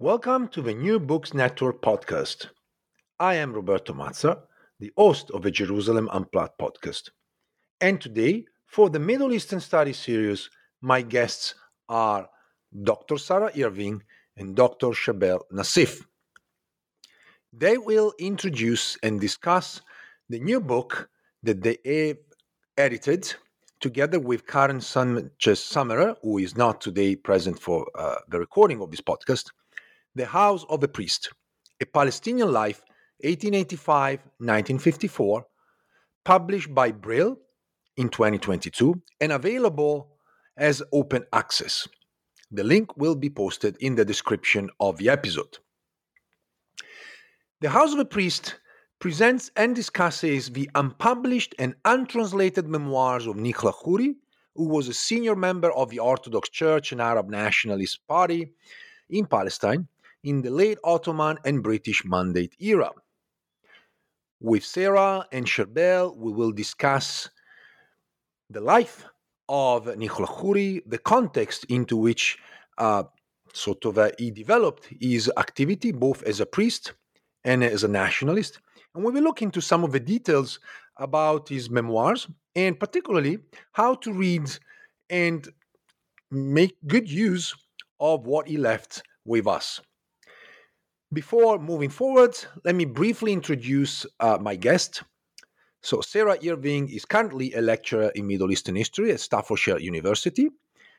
Welcome to the New Books Network podcast. I am Roberto Mazza, the host of the Jerusalem Unplugged podcast. And today, for the Middle Eastern Studies series, my guests are Dr. Sarah Irving and Dr. Charbel Nassif. They will introduce and discuss the new book that they have edited together with Karen Sanchez Summerer, who is not today present for uh, the recording of this podcast the House of a Priest, A Palestinian Life, 1885 1954, published by Brill in 2022 and available as open access. The link will be posted in the description of the episode. The House of a Priest presents and discusses the unpublished and untranslated memoirs of Nicola Khoury, who was a senior member of the Orthodox Church and Arab Nationalist Party in Palestine in the late Ottoman and British Mandate era. With Sarah and Charbel, we will discuss the life of Nicola the context into which uh, sort of uh, he developed his activity both as a priest and as a nationalist. And we will look into some of the details about his memoirs and particularly how to read and make good use of what he left with us. Before moving forward, let me briefly introduce uh, my guest. So, Sarah Irving is currently a lecturer in Middle Eastern history at Staffordshire University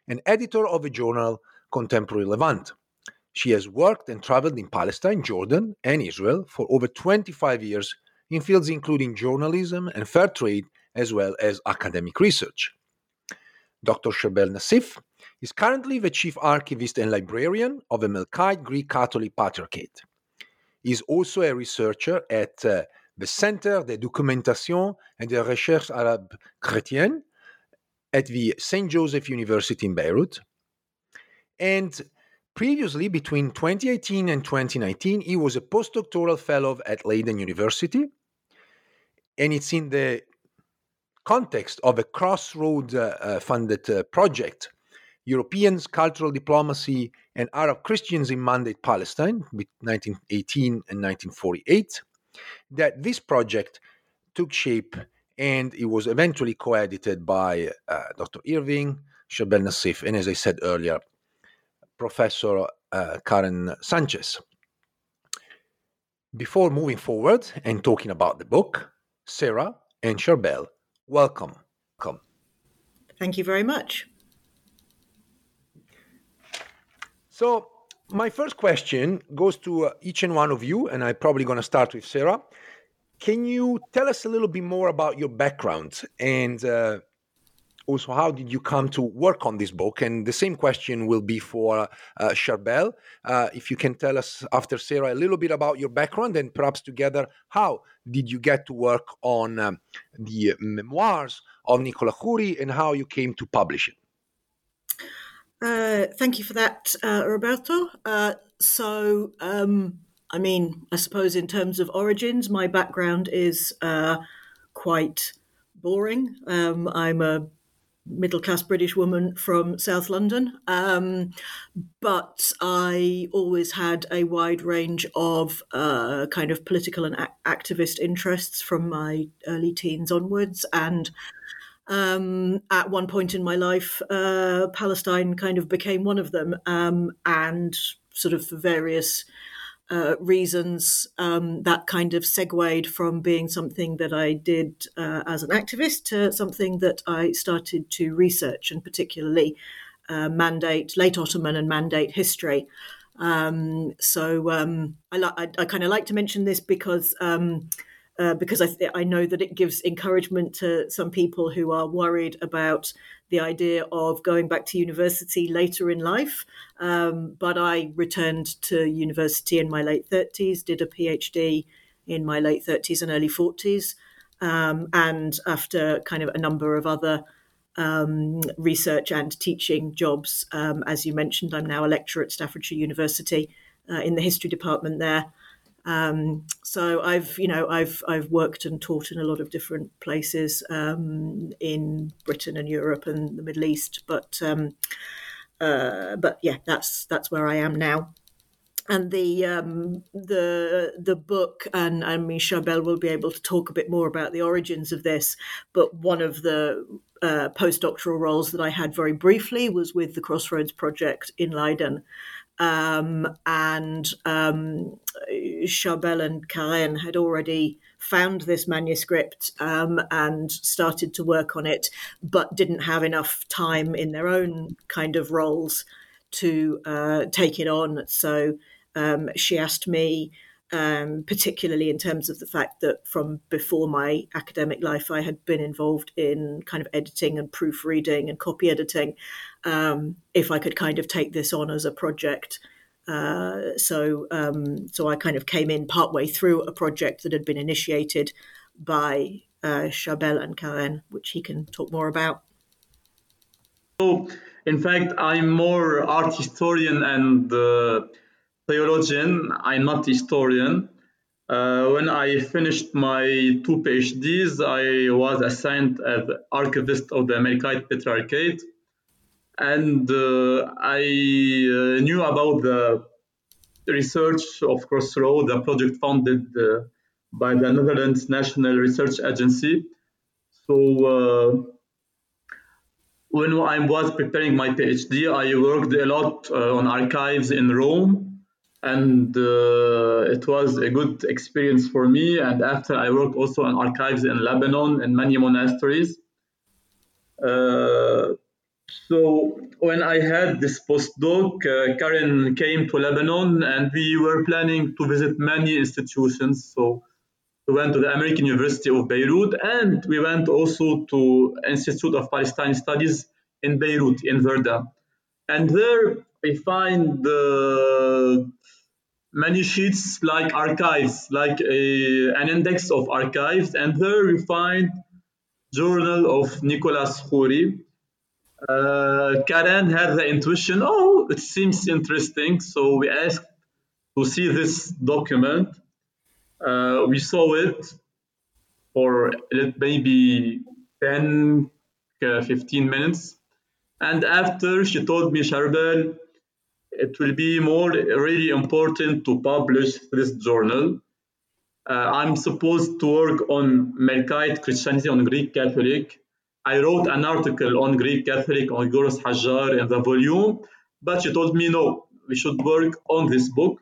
and editor of the journal Contemporary Levant. She has worked and traveled in Palestine, Jordan, and Israel for over 25 years in fields including journalism and fair trade, as well as academic research. Dr. Charbel Nassif is currently the chief archivist and librarian of the Melkite Greek Catholic Patriarchate. He is also a researcher at uh, the Centre de Documentation et de Recherche Arabe Chrétienne at the St. Joseph University in Beirut. And previously, between 2018 and 2019, he was a postdoctoral fellow at Leiden University. And it's in the context of a crossroad uh, uh, funded uh, project Europeans, cultural diplomacy, and Arab Christians in Mandate Palestine between 1918 and 1948, that this project took shape and it was eventually co edited by uh, Dr. Irving, Charbel Nassif, and as I said earlier, Professor uh, Karen Sanchez. Before moving forward and talking about the book, Sarah and Charbel, welcome. Come. Thank you very much. So, my first question goes to uh, each and one of you, and I'm probably going to start with Sarah. Can you tell us a little bit more about your background and uh, also how did you come to work on this book? And the same question will be for uh, Charbel. Uh, if you can tell us after Sarah a little bit about your background and perhaps together how did you get to work on um, the memoirs of Nicola Khoury and how you came to publish it? Uh, thank you for that, uh, Roberto. Uh, so, um, I mean, I suppose in terms of origins, my background is uh, quite boring. Um, I'm a middle class British woman from South London. Um, but I always had a wide range of uh, kind of political and a- activist interests from my early teens onwards. And um, at one point in my life, uh, Palestine kind of became one of them. Um, and sort of various uh, reasons um, that kind of segued from being something that I did uh, as an activist to something that I started to research, and particularly uh, mandate, late Ottoman and mandate history. Um, so um, I, I, I kind of like to mention this because um, uh, because I, th- I know that it gives encouragement to some people who are worried about the idea of going back to university later in life. Um, but I returned to university in my late 30s, did a PhD in my late 30s and early 40s. Um, and after kind of a number of other um, research and teaching jobs, um, as you mentioned, I'm now a lecturer at Staffordshire University uh, in the history department there. Um, so I've, you know, I've I've worked and taught in a lot of different places um, in Britain and Europe and the Middle East, but um, uh, but yeah, that's that's where I am now. And the um, the the book, and I mean, Charbel will be able to talk a bit more about the origins of this. But one of the uh, postdoctoral roles that I had very briefly was with the Crossroads Project in Leiden, um, and um, Charbel and Karen had already found this manuscript um, and started to work on it, but didn't have enough time in their own kind of roles to uh, take it on. So um, she asked me um, particularly in terms of the fact that from before my academic life, I had been involved in kind of editing and proofreading and copy editing. Um, if I could kind of take this on as a project. Uh, so, um, so I kind of came in partway through a project that had been initiated by uh, Charbel and Karen, which he can talk more about. So, in fact, I'm more art historian and uh, theologian. I'm not historian. Uh, when I finished my two PhDs, I was assigned as archivist of the Melkite Patriarchate. And uh, I uh, knew about the research of Crossroad, the project funded uh, by the Netherlands National Research Agency. So uh, when I was preparing my PhD, I worked a lot uh, on archives in Rome and uh, it was a good experience for me. And after I worked also on archives in Lebanon and many monasteries. Uh, so when I had this postdoc, uh, Karen came to Lebanon, and we were planning to visit many institutions. So we went to the American University of Beirut, and we went also to Institute of Palestine Studies in Beirut, in Verdun. And there we find the many sheets like archives, like a, an index of archives, and there you find journal of Nicholas Khoury. Uh, Karen had the intuition, oh, it seems interesting, so we asked to see this document. Uh, we saw it for maybe 10, uh, 15 minutes. And after she told me, Charbel, it will be more really important to publish this journal. Uh, I'm supposed to work on Melkite Christianity on Greek Catholic. I wrote an article on Greek Catholic on Gregorios Hajar in the volume, but she told me no, we should work on this book.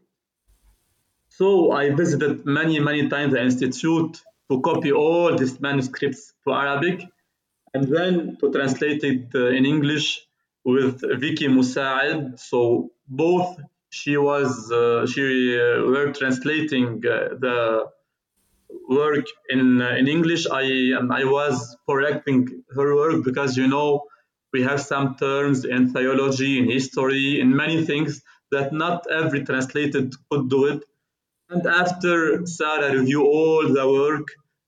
So I visited many, many times the institute to copy all these manuscripts to Arabic and then to translate it uh, in English with Vicky Musaid. So both she was uh, she uh, were translating uh, the work in uh, in English. I um, I was correcting her work because you know we have some terms in theology, in history, in many things that not every translated could do it. And after Sarah review all the work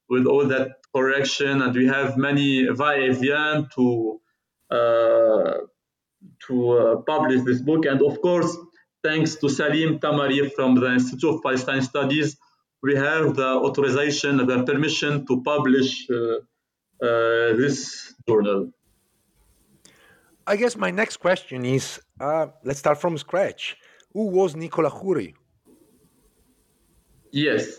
with all that correction, and we have many va-et-vient to uh, to uh, publish this book. And of course, thanks to Salim Tamari from the Institute of Palestine Studies, we have the authorization, the permission to publish uh, uh, this journal. I guess my next question is uh, let's start from scratch. Who was Nicola Khoury? Yes.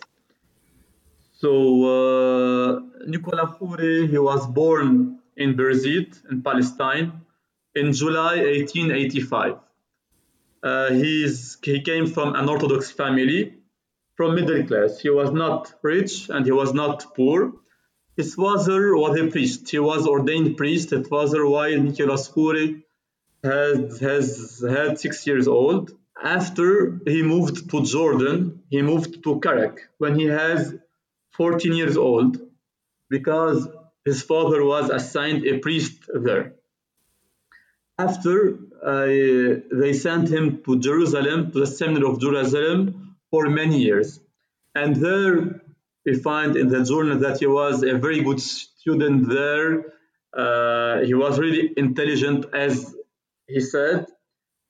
So, uh, Nicola Khoury, he was born in Birzeit in Palestine in July 1885. Uh, he's, he came from an Orthodox family from middle class. He was not rich and he was not poor. His father was a priest. He was ordained priest. His father, while Nicolas Khoury has, has had six years old. After he moved to Jordan, he moved to Karak when he has 14 years old because his father was assigned a priest there. After uh, they sent him to Jerusalem, to the seminary of Jerusalem, for many years. And there we find in the journal that he was a very good student there. Uh, he was really intelligent, as he said.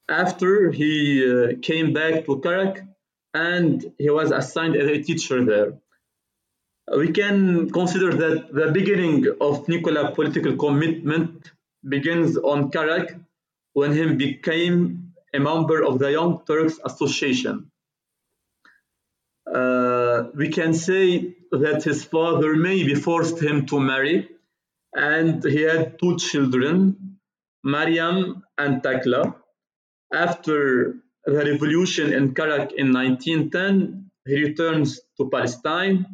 After he uh, came back to Karak and he was assigned as a teacher there. We can consider that the beginning of Nicola political commitment begins on Karak when he became a member of the Young Turks Association. Uh, we can say that his father maybe forced him to marry, and he had two children, Mariam and Takla. After the revolution in Karak in 1910, he returns to Palestine,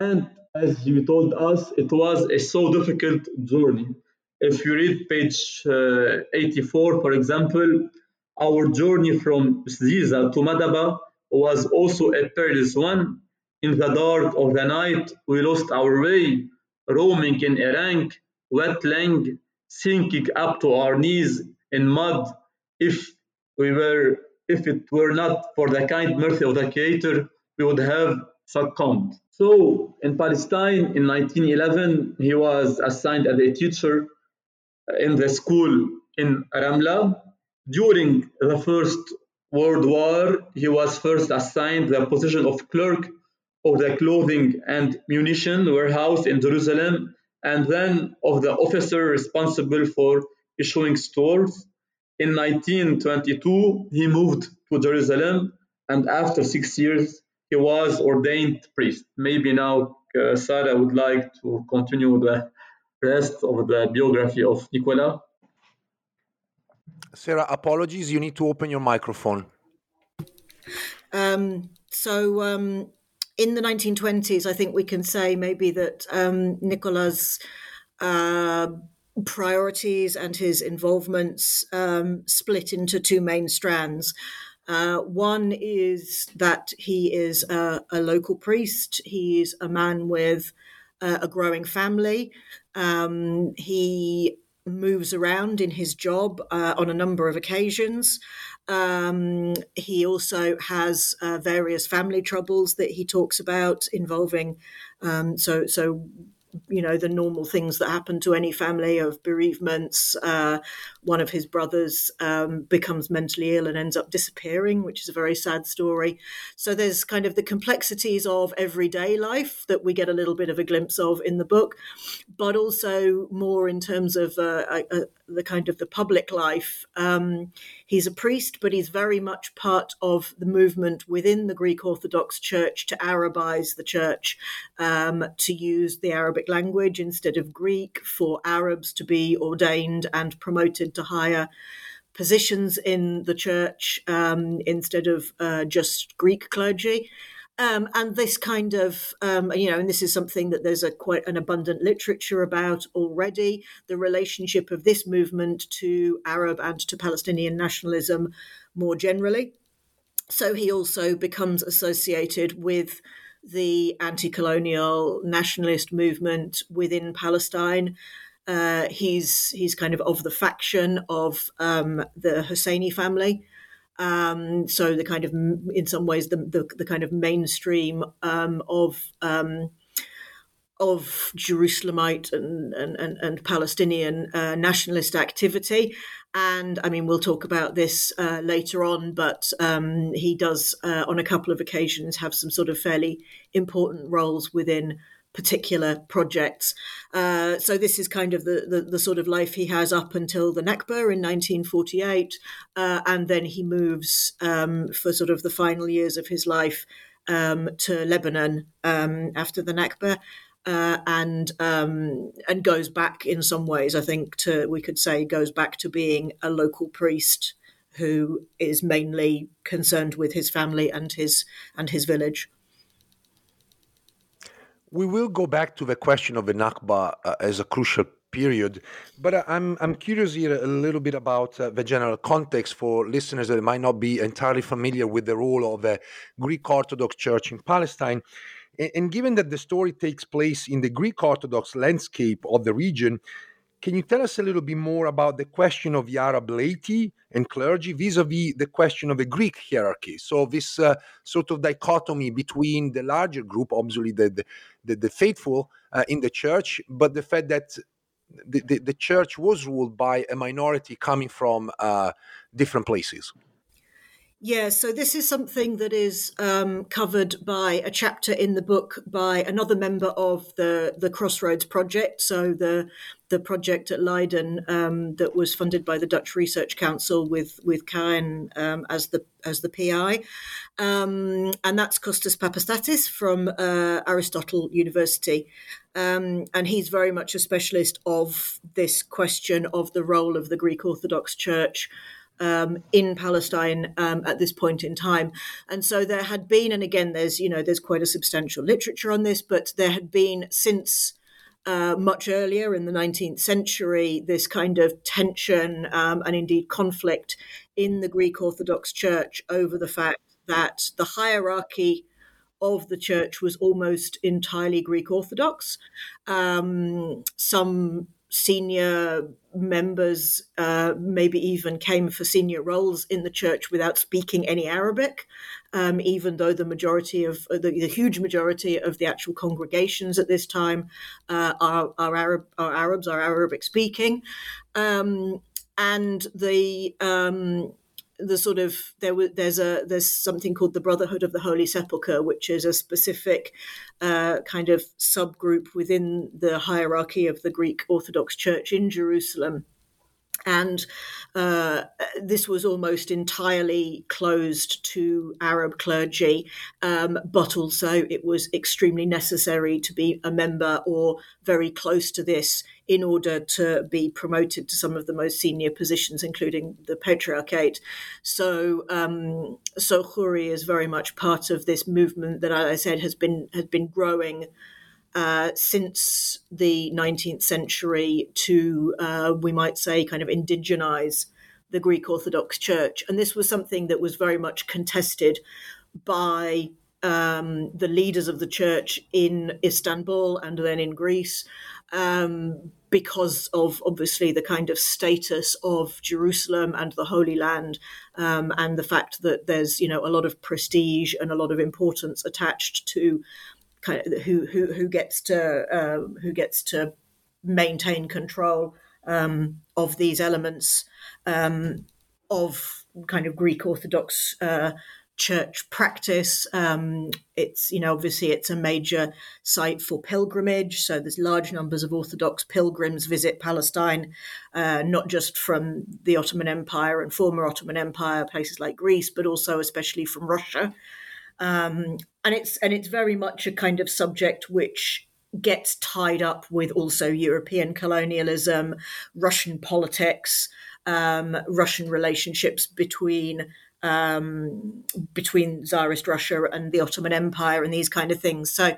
and as you told us, it was a so difficult journey. If you read page uh, 84, for example, our journey from Ziza to Madaba was also a perilous one. In the dark of the night, we lost our way, roaming in a rank, wet land, sinking up to our knees in mud. If we were, if it were not for the kind mercy of the Creator, we would have succumbed. So in Palestine in 1911, he was assigned as a teacher in the school in Ramla. During the First World War, he was first assigned the position of clerk of the clothing and munition warehouse in Jerusalem, and then of the officer responsible for issuing stores. In 1922, he moved to Jerusalem, and after six years, he was ordained priest. Maybe now uh, Sarah would like to continue the rest of the biography of Nicola. Sarah, apologies. You need to open your microphone. Um, so, um, in the 1920s, I think we can say maybe that um, Nicola's uh, priorities and his involvements um, split into two main strands. Uh, one is that he is a, a local priest. He's a man with uh, a growing family. Um, he moves around in his job uh, on a number of occasions. Um, he also has uh, various family troubles that he talks about involving. Um, so, so you know the normal things that happen to any family of bereavements. Uh, one of his brothers um, becomes mentally ill and ends up disappearing, which is a very sad story. So there's kind of the complexities of everyday life that we get a little bit of a glimpse of in the book, but also more in terms of uh, uh, the kind of the public life. Um, he's a priest, but he's very much part of the movement within the Greek Orthodox Church to Arabize the church, um, to use the Arabic language instead of Greek, for Arabs to be ordained and promoted to higher positions in the church um, instead of uh, just Greek clergy. Um, and this kind of, um, you know, and this is something that there's a quite an abundant literature about already. The relationship of this movement to Arab and to Palestinian nationalism more generally. So he also becomes associated with the anti-colonial nationalist movement within Palestine. Uh, he's he's kind of of the faction of um, the Husseini family. Um, so the kind of, in some ways, the the, the kind of mainstream um, of um, of Jerusalemite and, and, and, and Palestinian uh, nationalist activity. And I mean, we'll talk about this uh, later on, but um, he does, uh, on a couple of occasions, have some sort of fairly important roles within particular projects. Uh, so this is kind of the, the, the, sort of life he has up until the Nakba in 1948, uh, and then he moves um, for sort of the final years of his life um, to Lebanon um, after the Nakba. Uh, and um, and goes back in some ways. I think to we could say goes back to being a local priest who is mainly concerned with his family and his and his village. We will go back to the question of the Nakba uh, as a crucial period, but uh, I'm I'm curious here a little bit about uh, the general context for listeners that might not be entirely familiar with the role of the Greek Orthodox Church in Palestine. And, and given that the story takes place in the Greek Orthodox landscape of the region, can you tell us a little bit more about the question of the Arab laity and clergy vis-a-vis the question of the Greek hierarchy? So this uh, sort of dichotomy between the larger group, obviously the the, the faithful uh, in the church, but the fact that the, the, the, church was ruled by a minority coming from uh, different places. Yeah, so this is something that is um, covered by a chapter in the book by another member of the the Crossroads project. So the the project at Leiden um, that was funded by the Dutch Research Council with with Karen um, as the as the PI, um, and that's Costas Papastatis from uh, Aristotle University, um, and he's very much a specialist of this question of the role of the Greek Orthodox Church um, in Palestine um, at this point in time. And so there had been, and again, there's you know there's quite a substantial literature on this, but there had been since. Uh, much earlier in the 19th century, this kind of tension um, and indeed conflict in the Greek Orthodox Church over the fact that the hierarchy of the church was almost entirely Greek Orthodox. Um, some senior members uh, maybe even came for senior roles in the church without speaking any Arabic, um, even though the majority of uh, the, the, huge majority of the actual congregations at this time uh, are, are, Arab, are Arabs, are Arabic speaking. Um, and the um, the sort of there was there's a there's something called the Brotherhood of the Holy Sepulchre, which is a specific uh, kind of subgroup within the hierarchy of the Greek Orthodox Church in Jerusalem and uh, this was almost entirely closed to Arab clergy, um, but also it was extremely necessary to be a member or very close to this in order to be promoted to some of the most senior positions, including the patriarchate. So, um, so Khoury is very much part of this movement that, as I said, has been has been growing uh, since the 19th century to, uh, we might say, kind of indigenize the Greek Orthodox Church. And this was something that was very much contested by um, the leaders of the church in Istanbul and then in Greece. Um, because of obviously the kind of status of Jerusalem and the Holy Land, um, and the fact that there's you know a lot of prestige and a lot of importance attached to kind of who who who gets to uh, who gets to maintain control um, of these elements um, of kind of Greek Orthodox uh, church practice. Um, it's you know obviously it's a major site for pilgrimage, so there's large numbers of Orthodox pilgrims visit Palestine, uh, not just from the Ottoman Empire and former Ottoman Empire places like Greece, but also especially from Russia. Um, and it's and it's very much a kind of subject which gets tied up with also European colonialism, Russian politics, um, Russian relationships between um, between Tsarist Russia and the Ottoman Empire and these kind of things. So,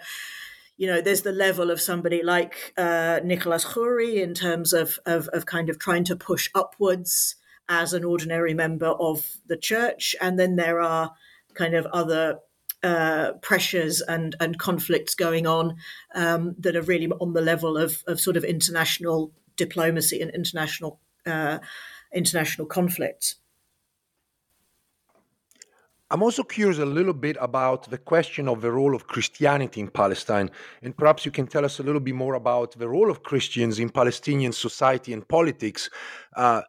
you know, there's the level of somebody like uh, Nicholas Khoury in terms of, of, of kind of trying to push upwards as an ordinary member of the church, and then there are kind of other uh, pressures and and conflicts going on um, that are really on the level of of sort of international diplomacy and international uh, international conflicts. I'm also curious a little bit about the question of the role of Christianity in Palestine. And perhaps you can tell us a little bit more about the role of Christians in Palestinian society and politics, uh,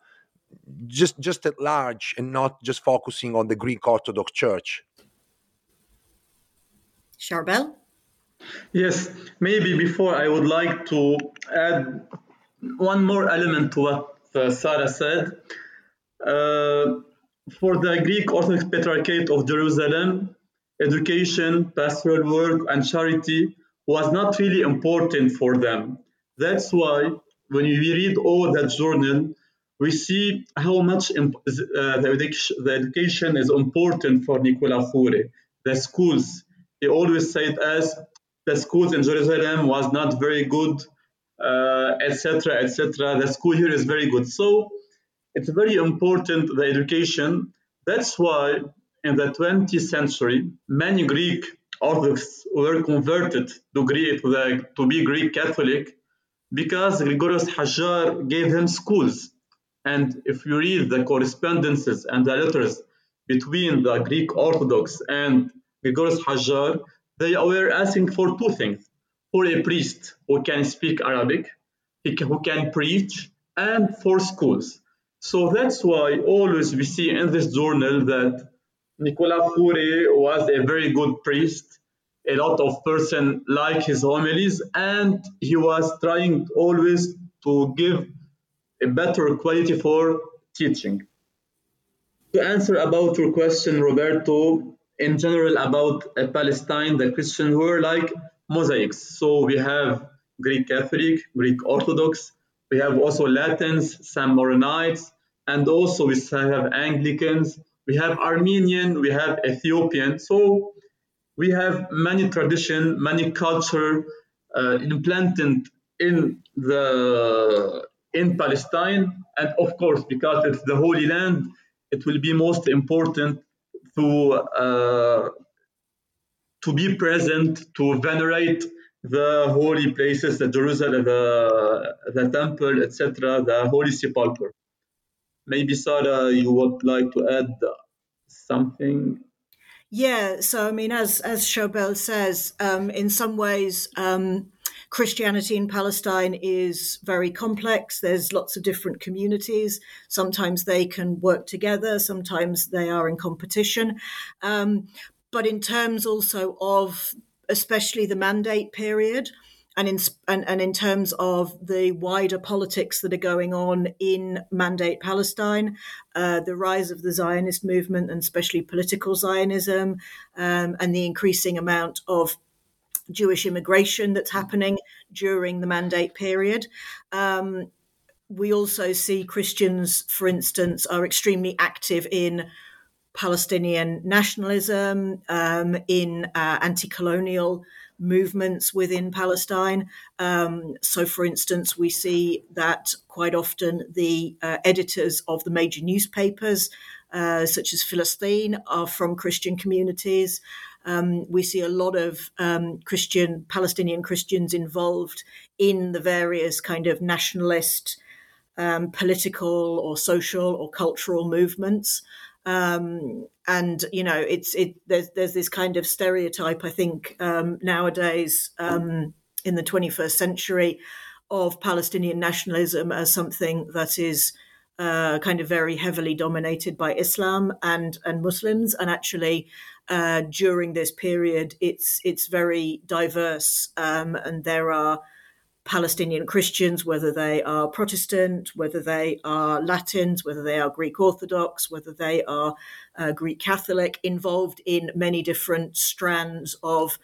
just, just at large, and not just focusing on the Greek Orthodox Church. Charbel? Yes, maybe before I would like to add one more element to what uh, Sarah said. Uh, for the Greek Orthodox Patriarchate of Jerusalem, education, pastoral work, and charity was not really important for them. That's why when we read all that journal, we see how much uh, the, education is important for Nicola Khoury. The schools, he always said as the schools in Jerusalem was not very good, etc., uh, etc. Et the school here is very good. So it's very important the education. That's why in the 20th century, many Greek Orthodox were converted to, Greek, to, to be Greek Catholic because Gregorios Hajar gave them schools. And if you read the correspondences and the letters between the Greek Orthodox and Gregorios Hajar, they were asking for two things for a priest who can speak Arabic, who can preach, and for schools. So that's why always we see in this journal that Nicolas Khoury was a very good priest. A lot of person like his homilies, and he was trying always to give a better quality for teaching. To answer about your question, Roberto, in general about Palestine, the Christians were like mosaics. So we have Greek Catholic, Greek Orthodox, we have also Latins, some Maronites, and also we have Anglicans, we have Armenian, we have Ethiopian. So we have many tradition, many culture uh, implanted in the in Palestine, and of course, because it's the Holy Land, it will be most important to uh, to be present, to venerate the holy places, the Jerusalem, the, the temple, etc., the holy sepulchre. Maybe Sarah, you would like to add something? Yeah, so I mean, as as Charbel says, um, in some ways, um, Christianity in Palestine is very complex. There's lots of different communities. Sometimes they can work together. Sometimes they are in competition. Um, but in terms also of especially the mandate period, and in and, and in terms of the wider politics that are going on in Mandate Palestine, uh, the rise of the Zionist movement and especially political Zionism, um, and the increasing amount of Jewish immigration that's happening during the Mandate period. Um, we also see Christians, for instance, are extremely active in Palestinian nationalism, um, in uh, anti colonial movements within Palestine. Um, so, for instance, we see that quite often the uh, editors of the major newspapers, uh, such as Filastin, are from Christian communities. Um, we see a lot of um, Christian, Palestinian Christians involved in the various kind of nationalist, um, political, or social or cultural movements. Um, and you know, it's it. There's there's this kind of stereotype I think um, nowadays um, in the 21st century of Palestinian nationalism as something that is uh, kind of very heavily dominated by Islam and and Muslims, and actually. Uh, during this period, it's it's very diverse, um, and there are Palestinian Christians, whether they are Protestant, whether they are Latins, whether they are Greek Orthodox, whether they are uh, Greek Catholic, involved in many different strands of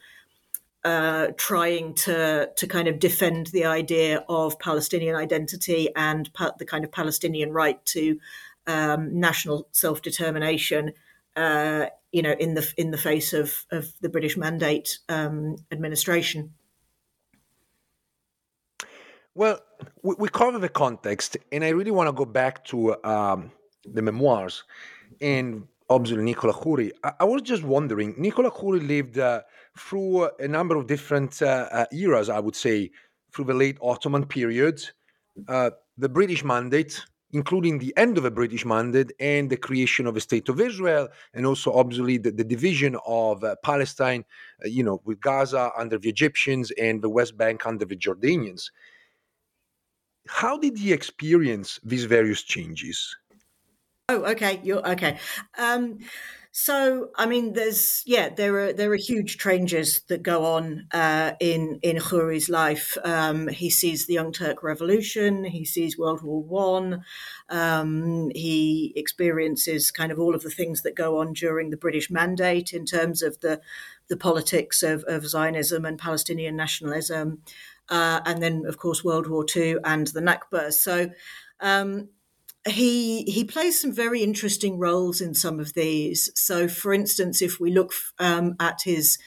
uh, trying to to kind of defend the idea of Palestinian identity and pa- the kind of Palestinian right to um, national self determination. Uh, you know, in the in the face of of the British Mandate um, administration. Well, we, we cover the context, and I really want to go back to um, the memoirs and obviously Nicola Khoury. I, I, was just wondering, Nicola Khoury lived uh, through a number of different uh, uh, eras, I would say, through the late Ottoman period, uh, the British Mandate including the end of a British mandate and the creation of a state of Israel, and also obviously the, the division of uh, Palestine, uh, you know, with Gaza under the Egyptians and the West Bank under the Jordanians. How did he experience these various changes? Oh, okay. You're okay. Um, so, I mean, there's yeah, there are there are huge changes that go on uh, in in Khoury's life. Um, he sees the Young Turk Revolution. He sees World War One. Um, he experiences kind of all of the things that go on during the British Mandate in terms of the the politics of, of Zionism and Palestinian nationalism, uh, and then of course World War Two and the Nakba. So. Um, he he plays some very interesting roles in some of these. So, for instance, if we look um, at his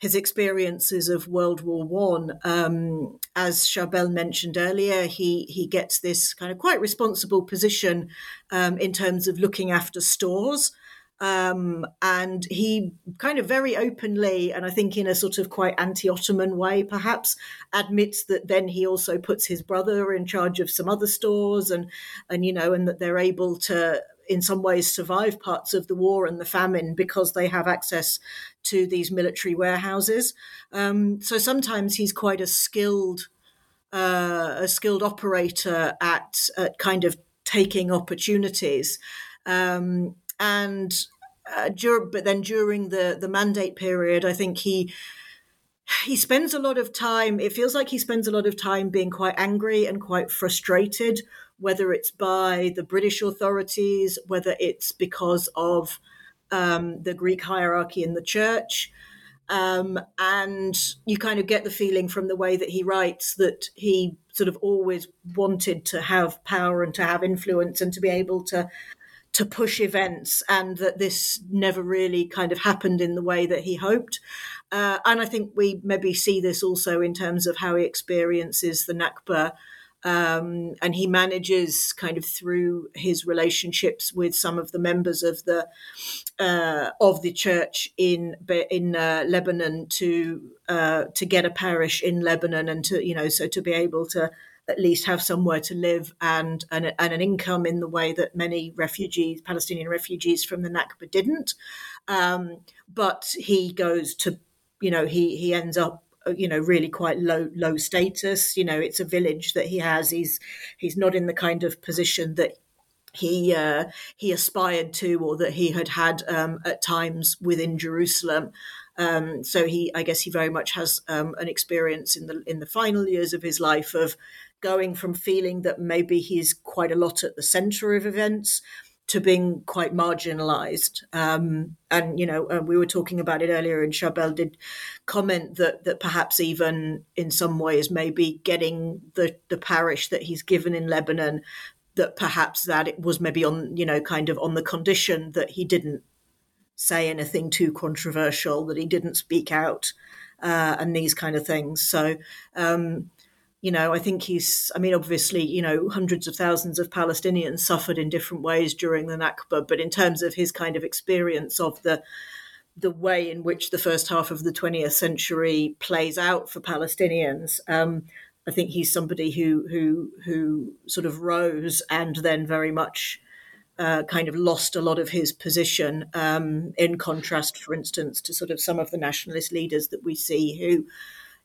his experiences of World War One, um, as Charbel mentioned earlier, he he gets this kind of quite responsible position um, in terms of looking after stores. Um, and he kind of very openly, and I think in a sort of quite anti Ottoman way, perhaps, admits that then he also puts his brother in charge of some other stores and, and you know, and that they're able to, in some ways, survive parts of the war and the famine because they have access to these military warehouses. Um, so sometimes he's quite a skilled, uh, a skilled operator at, at kind of taking opportunities. Um, and uh, dur- but then during the the mandate period, I think he he spends a lot of time. It feels like he spends a lot of time being quite angry and quite frustrated, whether it's by the British authorities, whether it's because of um, the Greek hierarchy in the church. Um, and you kind of get the feeling from the way that he writes that he sort of always wanted to have power and to have influence and to be able to to push events, and that this never really kind of happened in the way that he hoped. Uh, and I think we maybe see this also in terms of how he experiences the Nakba. Um, and he manages kind of through his relationships with some of the members of the uh, of the church in in uh, Lebanon to uh, to get a parish in Lebanon and to you know so to be able to at least have somewhere to live and, and, and an income in the way that many refugees, Palestinian refugees from the Nakba didn't. Um, but he goes to, you know, he, he ends up uh, you know really quite low low status you know it's a village that he has he's he's not in the kind of position that he uh, he aspired to or that he had had um, at times within Jerusalem. Um, so he, I guess, he very much has um, an experience in the in the final years of his life of going from feeling that maybe he's quite a lot at the center of events to being quite marginalized. Um, and, you know, uh, we were talking about it earlier, and Charbel did comment that, that perhaps even in some ways, maybe getting the, the parish that he's given in Lebanon, that perhaps that it was maybe on, you know, kind of on the condition that he didn't say anything too controversial, that he didn't speak out, uh, and these kind of things. So, um, you know, I think he's, I mean, obviously, you know, hundreds of thousands of Palestinians suffered in different ways during the Nakba, but in terms of his kind of experience of the, the way in which the first half of the 20th century plays out for Palestinians, um, I think he's somebody who who who sort of rose and then very much uh, kind of lost a lot of his position. Um, in contrast, for instance, to sort of some of the nationalist leaders that we see who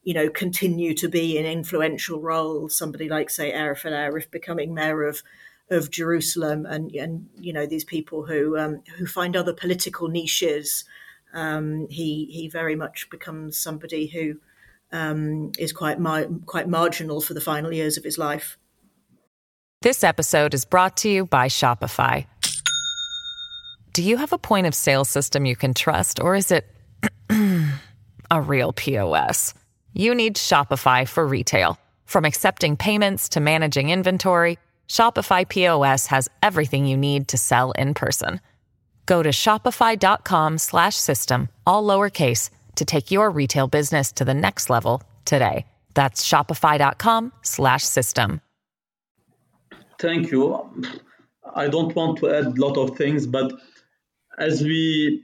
you know, continue to be in influential roles. Somebody like, say, Arif Arif becoming mayor of of Jerusalem, and and you know these people who um, who find other political niches. Um, he he very much becomes somebody who um, is quite quite marginal for the final years of his life. This episode is brought to you by Shopify. Do you have a point of sale system you can trust, or is it a real POS? You need Shopify for retail. From accepting payments to managing inventory, Shopify POS has everything you need to sell in person. Go to shopify.com/system all lowercase to take your retail business to the next level today. That's shopify.com/system. Thank you. I don't want to add a lot of things, but as we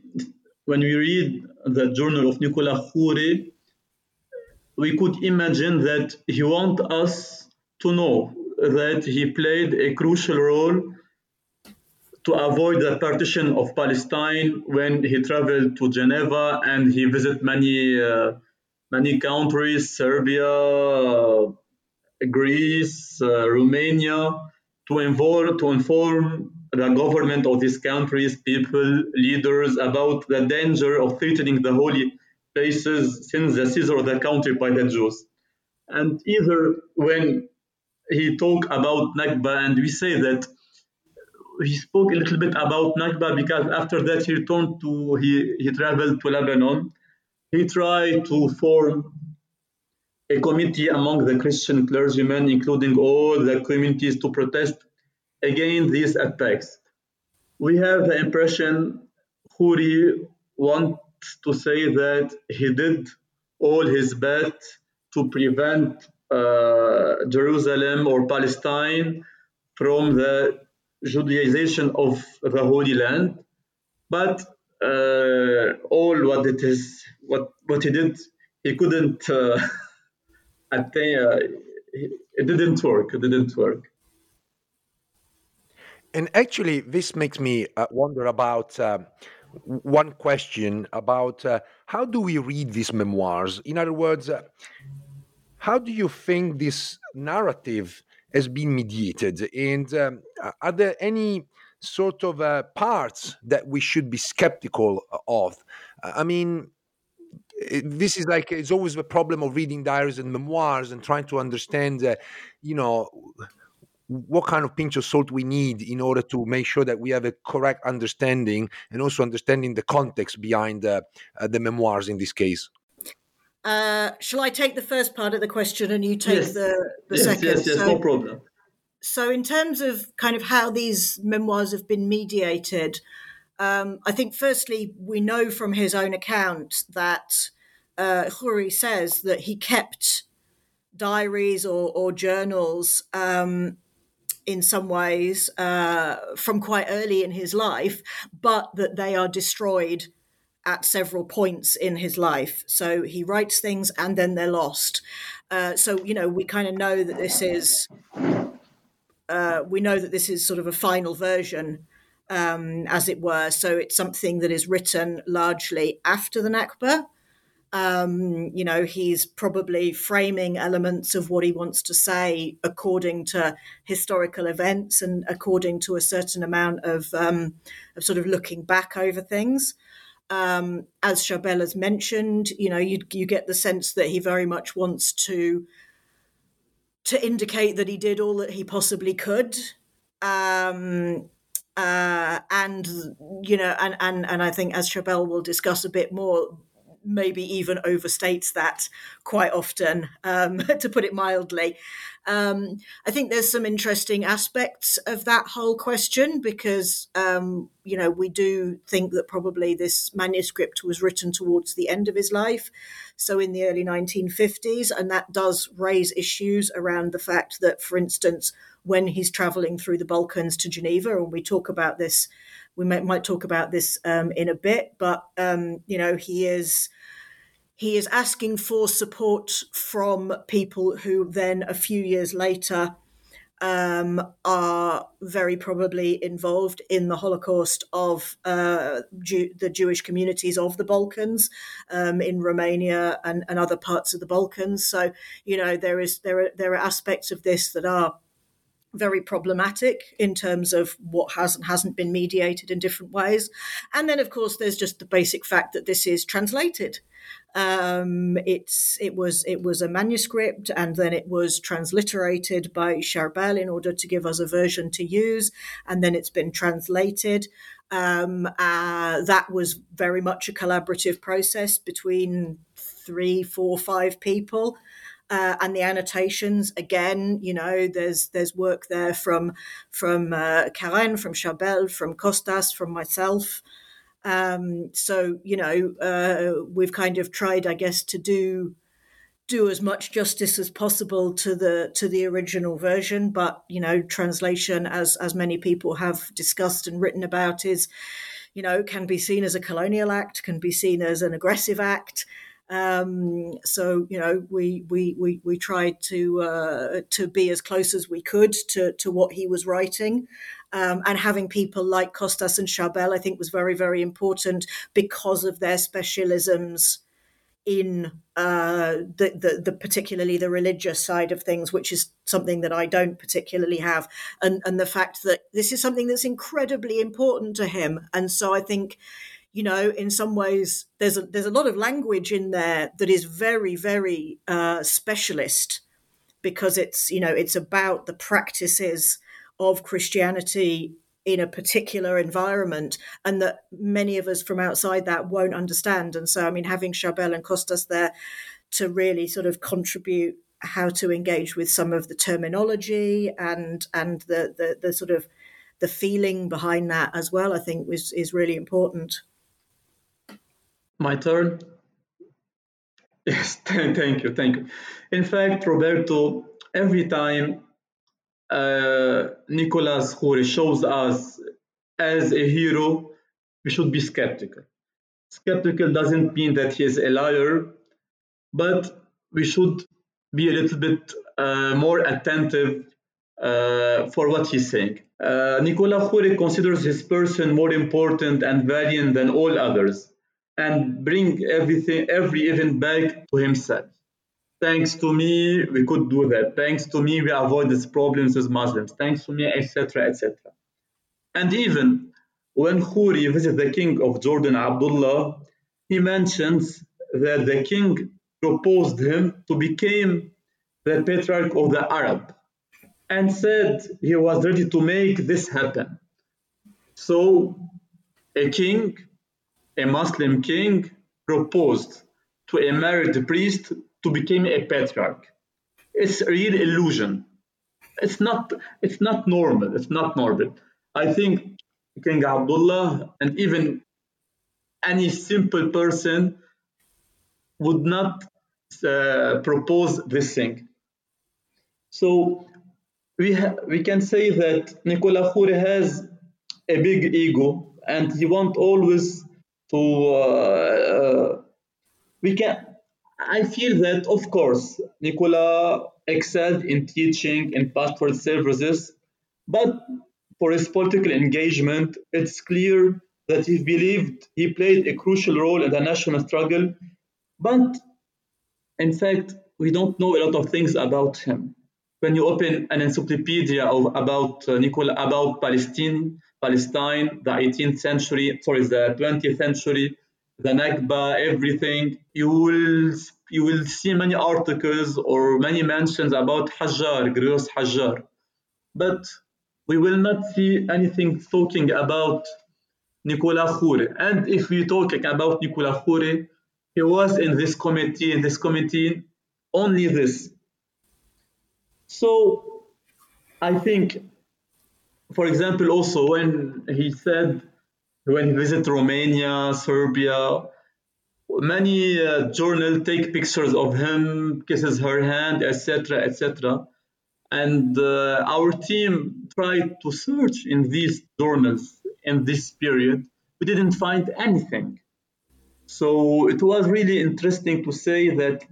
when we read the journal of Nicolas Khoury, we could imagine that he wants us to know that he played a crucial role to avoid the partition of Palestine when he traveled to Geneva and he visited many uh, many countries, Serbia, uh, Greece, uh, Romania, to to inform the government of these countries, people, leaders about the danger of threatening the holy places since the seizure of the country by the Jews. And either when he talked about Nakba, and we say that he spoke a little bit about Nakba because after that he returned to he, he traveled to Lebanon. He tried to form a committee among the Christian clergymen, including all the communities, to protest against these attacks. We have the impression Khoury wants to say that he did all his best to prevent uh, Jerusalem or Palestine from the Judaization of the Holy Land, but uh, all what it is, what what he did, he couldn't uh, attain. Uh, it didn't work. It didn't work. And actually, this makes me uh, wonder about uh, one question about uh, how do we read these memoirs? In other words, uh, how do you think this narrative has been mediated? And um, are there any sort of uh, parts that we should be skeptical of? I mean, this is like it's always the problem of reading diaries and memoirs and trying to understand, uh, you know, what kind of pinch of salt we need in order to make sure that we have a correct understanding and also understanding the context behind uh, uh, the memoirs in this case. Uh, shall I take the first part of the question and you take yes. the, the yes, second? Yes, yes, so, no problem. So, in terms of kind of how these memoirs have been mediated, um, I think firstly, we know from his own account that uh, Khoury says that he kept diaries or, or journals um, in some ways uh, from quite early in his life, but that they are destroyed at several points in his life. So he writes things and then they're lost. Uh, so, you know, we kind of know that this is, uh, we know that this is sort of a final version, um, as it were. So it's something that is written largely after the Nakba. Um, you know, he's probably framing elements of what he wants to say according to historical events and according to a certain amount of, um, of sort of looking back over things um, as Charbel has mentioned, you know, you you get the sense that he very much wants to to indicate that he did all that he possibly could. Um, uh, and you know, and, and and I think as Charbel will discuss a bit more, maybe even overstates that quite often, um, to put it mildly. Um, I think there's some interesting aspects of that whole question because, um, you know, we do think that probably this manuscript was written towards the end of his life, so in the early 1950s, and that does raise issues around the fact that, for instance, when he's traveling through the Balkans to Geneva, and we talk about this we might, might talk about this um, in a bit, but um, you know he is he is asking for support from people who then a few years later um, are very probably involved in the Holocaust of uh, Jew- the Jewish communities of the Balkans, um, in Romania and, and, other parts of the Balkans. So you know there is there are there are aspects of this that are very problematic in terms of what has and hasn't been mediated in different ways. And then, of course, there's just the basic fact that this is translated. Um, it's it was it was a manuscript, and then it was transliterated by Charbel in order to give us a version to use, and then it's been translated. Um, uh, that was very much a collaborative process between three, four, five people uh, and the annotations again you know there's there's work there from from uh, Karen from Charbel from Costas from myself. Um, so you know uh, we've kind of tried I guess to do do as much justice as possible to the to the original version but you know translation as as many people have discussed and written about is you know can be seen as a colonial act can be seen as an aggressive act Um, so you know, we we we, we tried to uh, to be as close as we could to to what he was writing. Um, and having people like Costas and Charbel, I think, was very, very important because of their specialisms in uh, the, the, the particularly the religious side of things, which is something that I don't particularly have, and and the fact that this is something that's incredibly important to him, and so I think you know, in some ways, there's a, there's a lot of language in there that is very, very uh, specialist because it's you know it's about the practices of Christianity in a particular environment and that many of us from outside that won't understand. And so, I mean, having Charbel and Costas there to really sort of contribute how to engage with some of the terminology and and the the, the sort of the feeling behind that as well, I think was is really important. My turn. Yes, thank you, thank you. In fact, Roberto, every time uh, Nicolas Khoury shows us as a hero, we should be skeptical. Skeptical doesn't mean that he is a liar, but we should be a little bit uh, more attentive uh, for what he's saying. Uh, Nicolas Khoury considers his person more important and valiant than all others and bring everything, every event back to himself. Thanks to me, we could do that. Thanks to me, we avoid these problems with Muslims. Thanks to me, etc., etc. And even when Khoury visited the king of Jordan, Abdullah, he mentions that the king proposed him to become the patriarch of the Arab and said he was ready to make this happen. So a king a Muslim king proposed to a married priest to become a patriarch. It's a real illusion. It's not. It's not normal. It's not normal. I think King Abdullah and even any simple person would not uh, propose this thing. So we we can say that Nicolas Khoury has a big ego and he wants always to uh, uh, we can I feel that of course Nicola excelled in teaching in pastoral services, but for his political engagement, it's clear that he believed he played a crucial role in the national struggle. But in fact, we don't know a lot of things about him. When you open an encyclopedia of, about uh, Nicola, about Palestine, Palestine, the 18th century, sorry, the 20th century, the Nakba, everything, you will you will see many articles or many mentions about Hajar, Gregorios Hajar, But we will not see anything talking about Nicolas Khoury. And if we talking about Nicolas Khoury, he was in this committee, in this committee, only this. So I think for example, also when he said when he visited Romania, Serbia, many uh, journals take pictures of him, kisses her hand, etc., etc. And uh, our team tried to search in these journals in this period. We didn't find anything. So it was really interesting to say that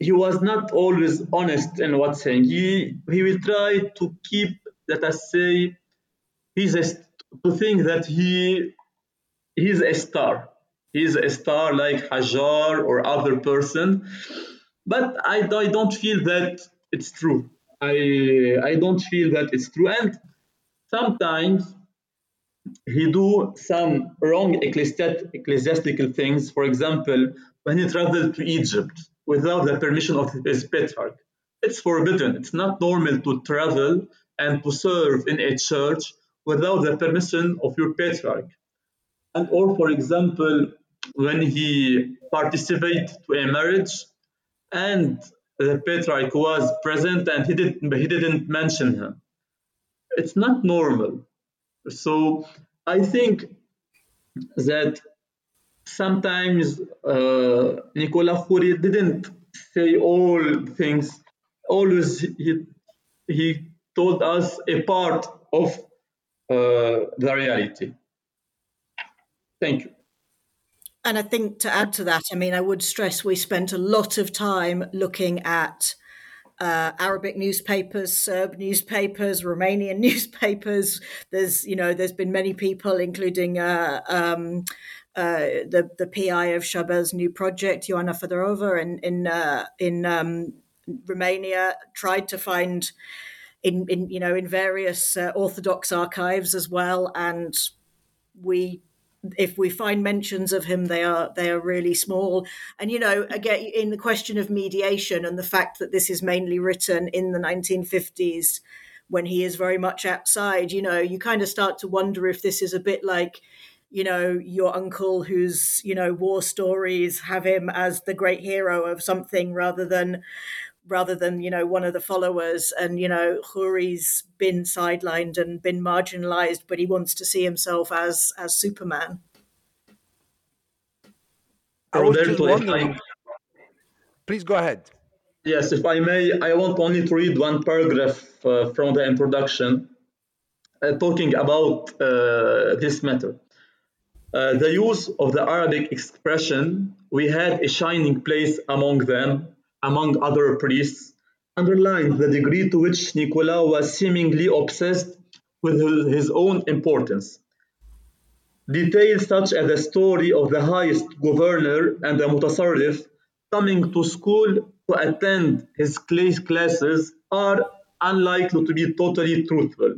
he was not always honest in what's saying. He he will try to keep let us say he's a, to think that he he's a star. He's a star like Hajar or other person. But I, I don't feel that it's true. I I don't feel that it's true. And sometimes he do some wrong ecclesiastical things. For example when he traveled to Egypt without the permission of his patriarch it's forbidden. It's not normal to travel and to serve in a church without the permission of your patriarch. And or for example, when he participated to a marriage and the patriarch was present and he didn't he didn't mention him. It's not normal. So I think that sometimes uh, Nicolas Khoury didn't say all things. Always he he told us a part of uh, the reality. Thank you. And I think to add to that, I mean, I would stress we spent a lot of time looking at uh, Arabic newspapers, Serb newspapers, Romanian newspapers. There's, you know, there's been many people, including uh, um, uh, the the PI of Charbel's new project, Ioana Fedorova, in in uh, in um, Romania, tried to find in in you know in various uh, Orthodox archives as well, and we if we find mentions of him, they are they are really small. And you know, again, in the question of mediation and the fact that this is mainly written in the 1950s, when he is very much outside, you know, you kind of start to wonder if this is a bit like, you know, your uncle whose you know war stories have him as the great hero of something rather than rather than you know one of the followers and you know Khoury's been sidelined and been marginalized but he wants to see himself as as superman. I was just wondering please go ahead. Yes if i may i want only to read one paragraph uh, from the introduction uh, talking about uh, this matter. Uh, the use of the arabic expression we had a shining place among them among other priests, underlines the degree to which Nicolas was seemingly obsessed with his own importance. Details such as the story of the highest governor and the mutasarrif coming to school to attend his classes are unlikely to be totally truthful.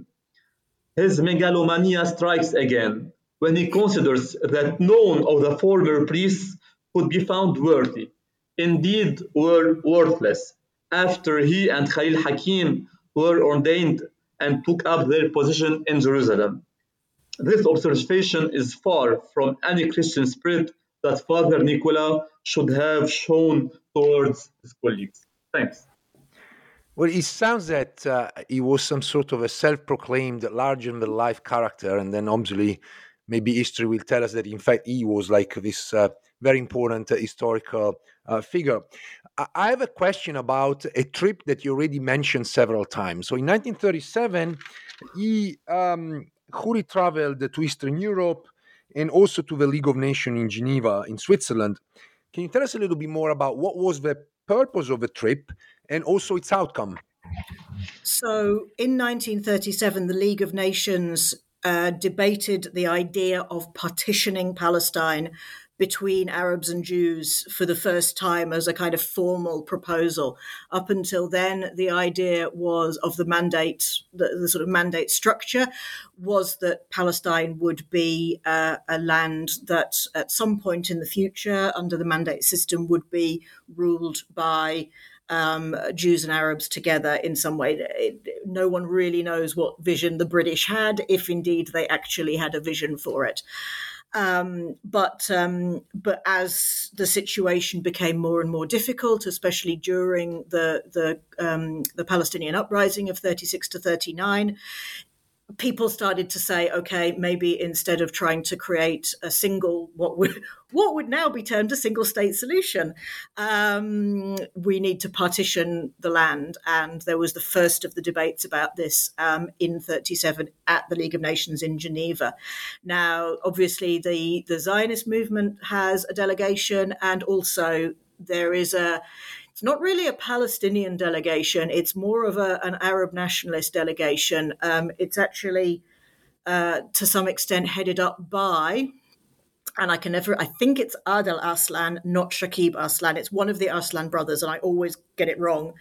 His megalomania strikes again when he considers that none of the former priests could be found worthy indeed were worthless after he and Khalil Hakim were ordained and took up their position in Jerusalem. This observation is far from any Christian spirit that Father Nicola should have shown towards his colleagues. Thanks. Well, it sounds that uh, he was some sort of a self proclaimed larger than life character, and then obviously, maybe history will tell us that in fact he was like this uh, very important uh, historical uh, figure. I have a question about a trip that you already mentioned several times. So in 1937, he um, Khoury traveled to Eastern Europe and also to the League of Nations in Geneva, in Switzerland. Can you tell us a little bit more about what was the purpose of the trip and also its outcome? So, in 1937, the League of Nations uh, debated the idea of partitioning Palestine between Arabs and Jews for the first time as a kind of formal proposal. Up until then, the idea was of the mandate, the, the sort of mandate structure was that Palestine would be uh, a land that at some point in the future, under the mandate system, would be ruled by um, Jews and Arabs together in some way. It, no one really knows what vision the British had, if indeed they actually had a vision for it. Um, but um, but as the situation became more and more difficult, especially during the the um, the Palestinian uprising of 36 to 39, people started to say, okay, maybe instead of trying to create a single what would what would now be termed a single state solution, um, we need to partition the land. And there was the first of the debates about this um, in 37 at the League of Nations in Geneva. Now, obviously, the the Zionist movement has a delegation, and also there is a it's not really a Palestinian delegation. It's more of a, an Arab nationalist delegation. Um, it's actually, uh, to some extent, headed up by, and I can never, I think it's Adel Arslan, not Shakib Arslan. It's one of the Arslan brothers, and I always get it wrong.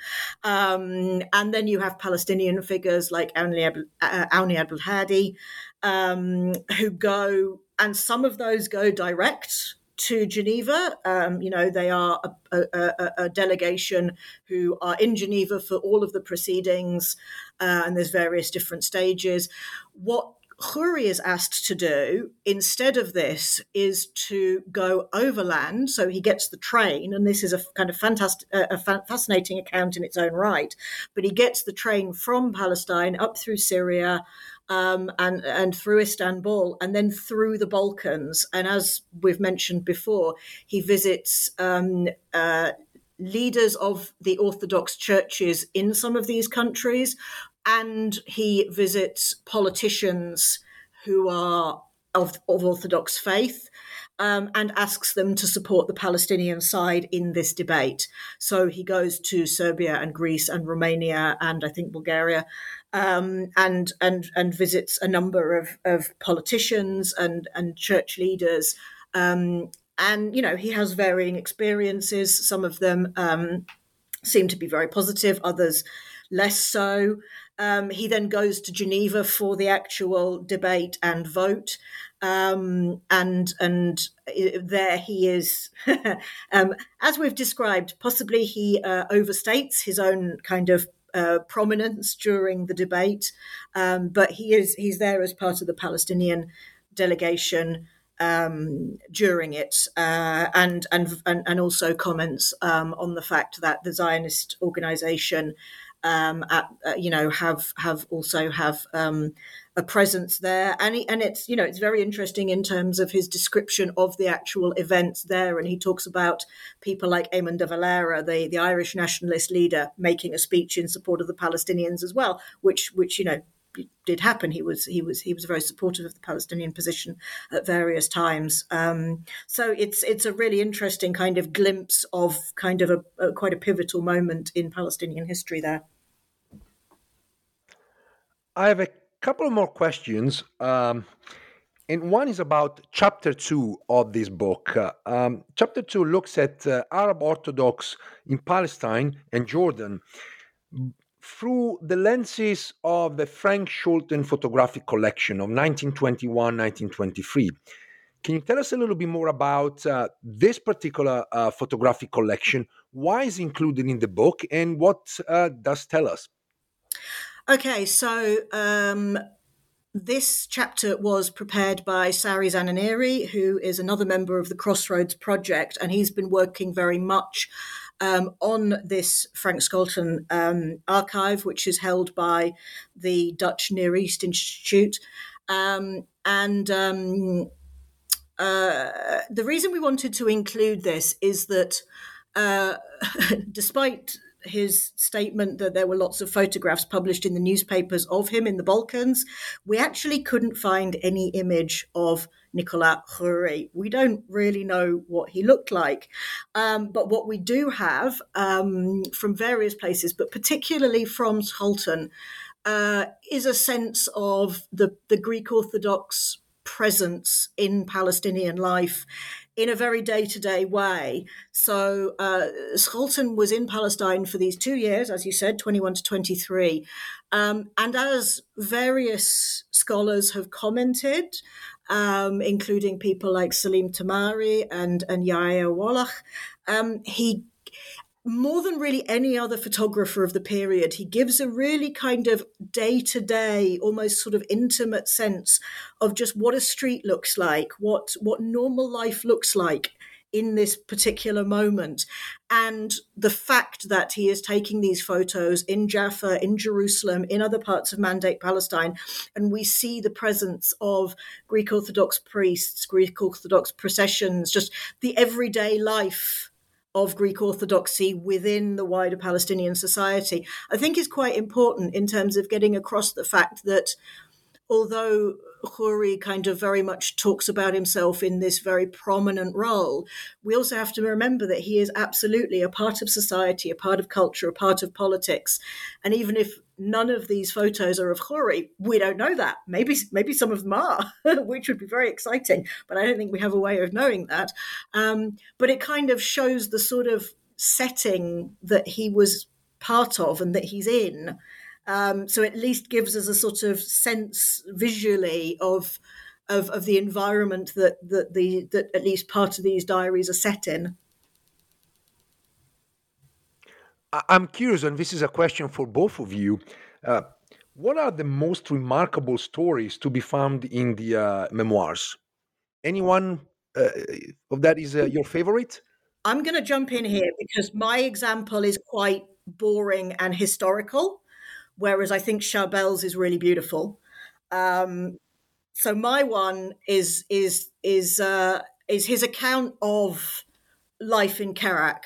Um, and then you have Palestinian figures like Auni Abdul Hadi, um, who go, and some of those go direct to Geneva. Um, you know, they are a, a, a, delegation who are in Geneva for all of the proceedings, uh, and there's various different stages. What Khoury is asked to do instead of this is to go overland. So he gets the train, and this is a kind of fantastic, a fascinating account in its own right. But he gets the train from Palestine up through Syria, um, and and through Istanbul, and then through the Balkans. And as we've mentioned before, he visits. Um, uh, leaders of the Orthodox churches in some of these countries, and he visits politicians who are of, of Orthodox faith. Um, and asks them to support the Palestinian side in this debate. So he goes to Serbia and Greece and Romania and I think Bulgaria. Um, and and and visits a number of, of politicians and and church leaders um, and you know he has varying experiences some of them um, seem to be very positive others less so um, he then goes to geneva for the actual debate and vote um, and and there he is. Um, as we've described possibly he uh, overstates his own kind of uh, prominence during the debate. Um, but he is he's there as part of the palestinian delegation um, during it, uh, and, and and also comments um, on the fact that the Zionist organization, um, at, uh, you know, have have also have a presence there, and he, and it's you know it's very interesting in terms of his description of the actual events there, and he talks about people like Eamon de Valera, the the Irish nationalist leader, making a speech in support of the Palestinians as well, which which you know did happen. He was he was he was very supportive of the Palestinian position at various times. Um, so it's it's a really interesting kind of glimpse of kind of a, a quite a pivotal moment in Palestinian history there. I have a couple of more questions. Um, and one is about chapter two of this book. Uh, um, chapter two looks at uh, Arab Orthodox in Palestine and Jordan through the lenses of the Frank Scholten photographic collection of 1921 1923. Can you tell us a little bit more about uh, this particular uh, photographic collection? Why is included in the book, and what uh, does tell us? Okay, so um, this chapter was prepared by Sari Zananiri, who is another member of the Crossroads Project, and he's been working very much um, on this Frank Scholten um, archive, which is held by the Dutch Near East Institute. Um, and um, uh, the reason we wanted to include this is that uh, despite his statement that there were lots of photographs published in the newspapers of him in the Balkans, we actually couldn't find any image of Nicolas Khoury. We don't really know what he looked like. Um, but what we do have um, from various places, but particularly from Scholten, uh, is a sense of the, the Greek Orthodox presence in Palestinian life in a very day to day way. So, uh, Scholten was in Palestine for these two years, as you said, 21 to 23. Um, and as various scholars have commented, um, including people like Salim Tamari and, and Yair Wallach, um, he more than really any other photographer of the period, he gives a really kind of day to day, almost sort of intimate sense of just what a street looks like, what what normal life looks like in this particular moment. And the fact that he is taking these photos in Jaffa, in Jerusalem, in other parts of Mandate Palestine, and we see the presence of Greek Orthodox priests, Greek Orthodox processions, just the everyday life of Greek Orthodoxy within the wider Palestinian society, I think is quite important in terms of getting across the fact that although Khoury kind of very much talks about himself in this very prominent role, we also have to remember that he is absolutely a part of society, a part of culture, a part of politics. And even if none of these photos are of Khoury. We don't know that. Maybe maybe some of them are, which would be very exciting. But I don't think we have a way of knowing that. Um, but it kind of shows the sort of setting that he was part of and that he's in. Um, so at least gives us a sort of sense visually of of, of the environment that that the that at least part of these diaries are set in. I'm curious, and this is a question for both of you. Uh, what are the most remarkable stories to be found in the uh, memoirs? Anyone uh, of that is uh, your favorite? I'm going to jump in here because my example is quite boring and historical, whereas I think Charbel's is really beautiful. Um, so my one is is is uh, is his account of life in Kerak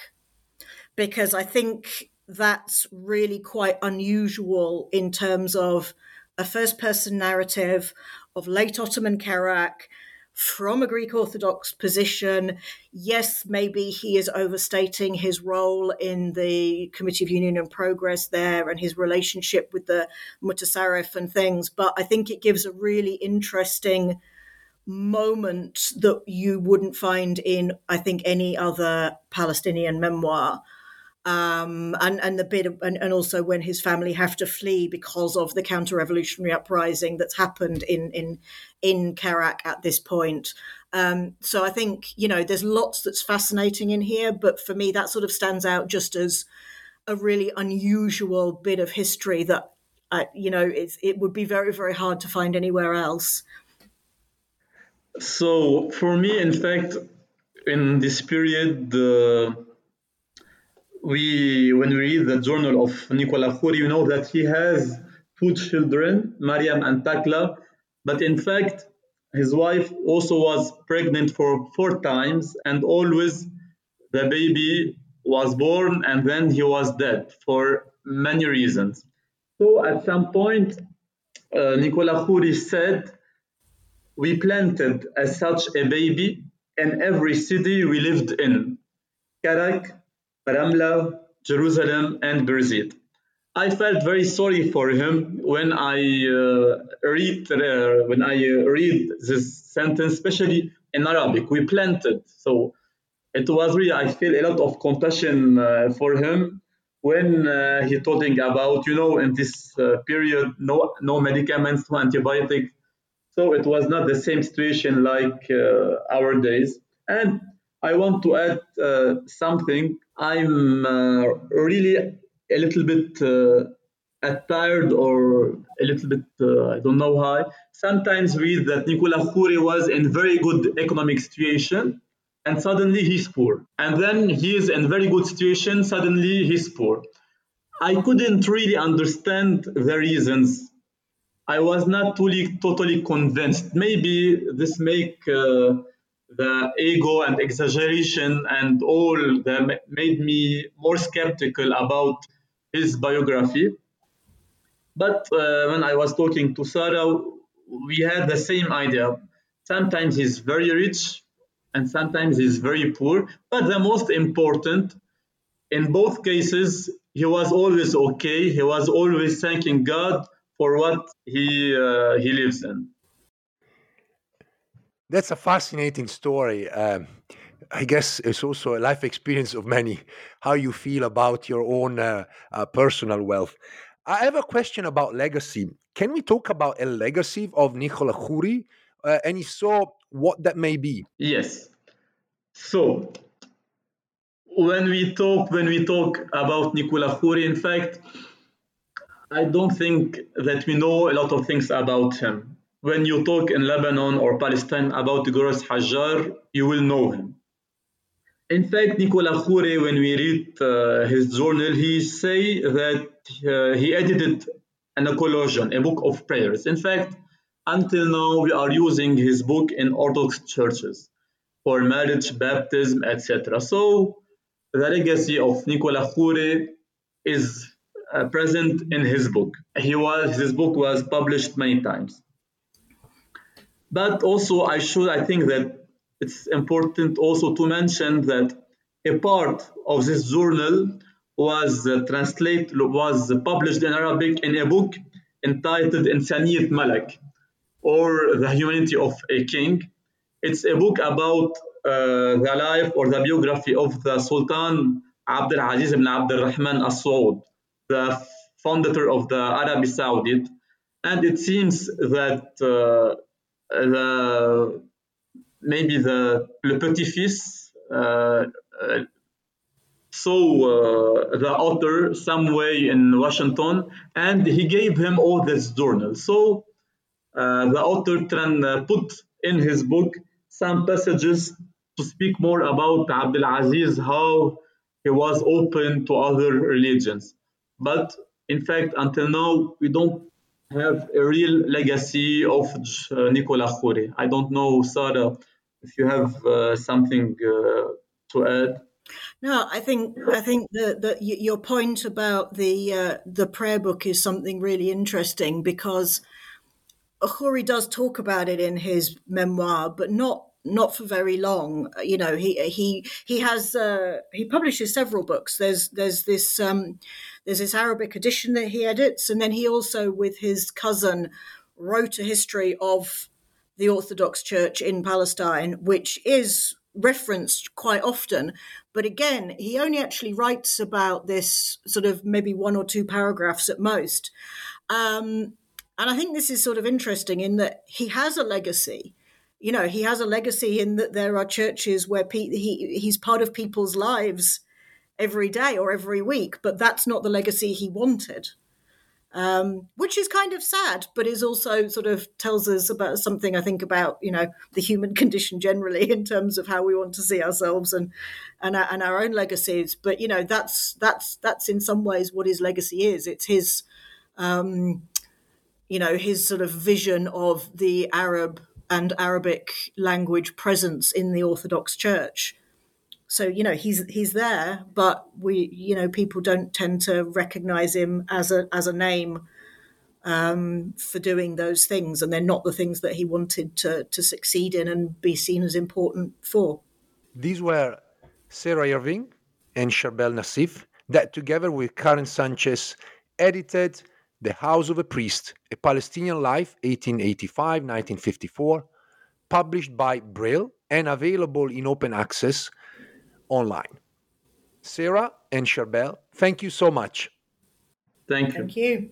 because I think that's really quite unusual in terms of a first person narrative of late Ottoman Kerak, from a Greek Orthodox position. Yes, maybe he is overstating his role in the Committee of Union and Progress there and his relationship with the Mutasarrif and things, but I think it gives a really interesting moment that you wouldn't find in, I think, any other Palestinian memoir um, and and the bit of, and, and also when his family have to flee because of the counter-revolutionary uprising that's happened in in in Kerak at this point. Um, so I think you know there's lots that's fascinating in here, but for me that sort of stands out just as a really unusual bit of history that uh, you know it would be very very hard to find anywhere else. So for me, in fact, in this period, the we when we read the journal of Nicola Khoury, you know that he has two children, Mariam and Takla, but in fact, his wife also was pregnant for four times, and always the baby was born and then he was dead for many reasons. So at some point, uh, Nicola Khoury said, We planted as such a baby in every city we lived in. Kerak, Ramla, Jerusalem, and Birzeit. I felt very sorry for him when I uh, read uh, when I uh, read this sentence, especially in Arabic. We planted, so it was really I feel a lot of compassion uh, for him when uh, he talking about you know in this uh, period no no medicaments, no antibiotic, so it was not the same situation like our days. And I want to add something I'm uh, really a little bit uh, tired or a little bit, uh, I don't know why. Sometimes read that Nicola Khoury was in very good economic situation and suddenly he's poor. And then he is in very good situation, suddenly he's poor. I couldn't really understand the reasons. I was not totally, totally convinced. Maybe this make uh, the ego and exaggeration and all that made me more skeptical about his biography. But uh, when I was talking to Sarah, we had the same idea. Sometimes he's very rich and sometimes he's very poor. But the most important, in both cases, he was always okay. He was always thanking God for what he, uh, he lives in. That's a fascinating story. Um, I guess it's also a life experience of many, how you feel about your own uh, uh, personal wealth. I have a question about legacy. Can we talk about a legacy of Nicola Khoury? Uh, and if so, what that may be? Yes. So, when we talk when we talk about Nicola Khoury, in fact, I don't think that we know a lot of things about him when you talk in Lebanon or Palestine about the Goras Hajar, you will know him. In fact, Nicola Khoury, when we read uh, his journal, he say that uh, he edited an euchologion, a book of prayers. In fact, until now, we are using his book in Orthodox churches for marriage, baptism, etc. So, the legacy of Nicola Khoury is uh, present in his book. He was his book was published many times. But also, I should, I think that it's important also to mention that a part of this journal was uh, translated, was published in Arabic in a book entitled Insaniyat Malak, or The Humanity of a King. It's a book about uh, the life or the biography of the Sultan Abdul Aziz ibn Abdul Rahman Al Saud, the founder of the Arab Saudite. And it seems that uh, the maybe the le petit-fils uh, uh, saw uh, the author some way in Washington, and he gave him all this journal. So uh, the author can uh, put in his book some passages to speak more about Abdul Aziz, how he was open to other religions. But in fact, until now, we don't have a real legacy of uh, Nicola Khoury. I don't know, Sarah, if you have uh, something uh, to add. No, I think I think that your point about the uh, the prayer book is something really interesting because Khoury does talk about it in his memoir, but not not for very long. You know, he he he has uh, he publishes several books. There's there's this um, there's this Arabic edition that he edits, and then he also, with his cousin, wrote a history of the Orthodox Church in Palestine, which is referenced quite often. But again, he only actually writes about this sort of maybe one or two paragraphs at most. Um, and I think this is sort of interesting in that he has a legacy you know, he has a legacy in that there are churches where pe- he he's part of people's lives every day or every week, but that's not the legacy he wanted. Um, which is kind of sad, but is also sort of tells us about something I think about you know the human condition generally in terms of how we want to see ourselves and and our, and our own legacies. But you know that's that's that's in some ways what his legacy is. It's his um, you know his sort of vision of the Arab and Arabic language presence in the Orthodox Church. So you know he's he's there, but we you know people don't tend to recognize him as a as a name um, for doing those things, and they're not the things that he wanted to to succeed in and be seen as important for. These were Sarah Irving and Charbel Nassif that, together with Karen Sanchez, edited the House of a Priest, A Palestinian Life, 1885 1954, published by Brill and available in open access online. Sarah and Charbel, thank you so much. Thank you. Thank you.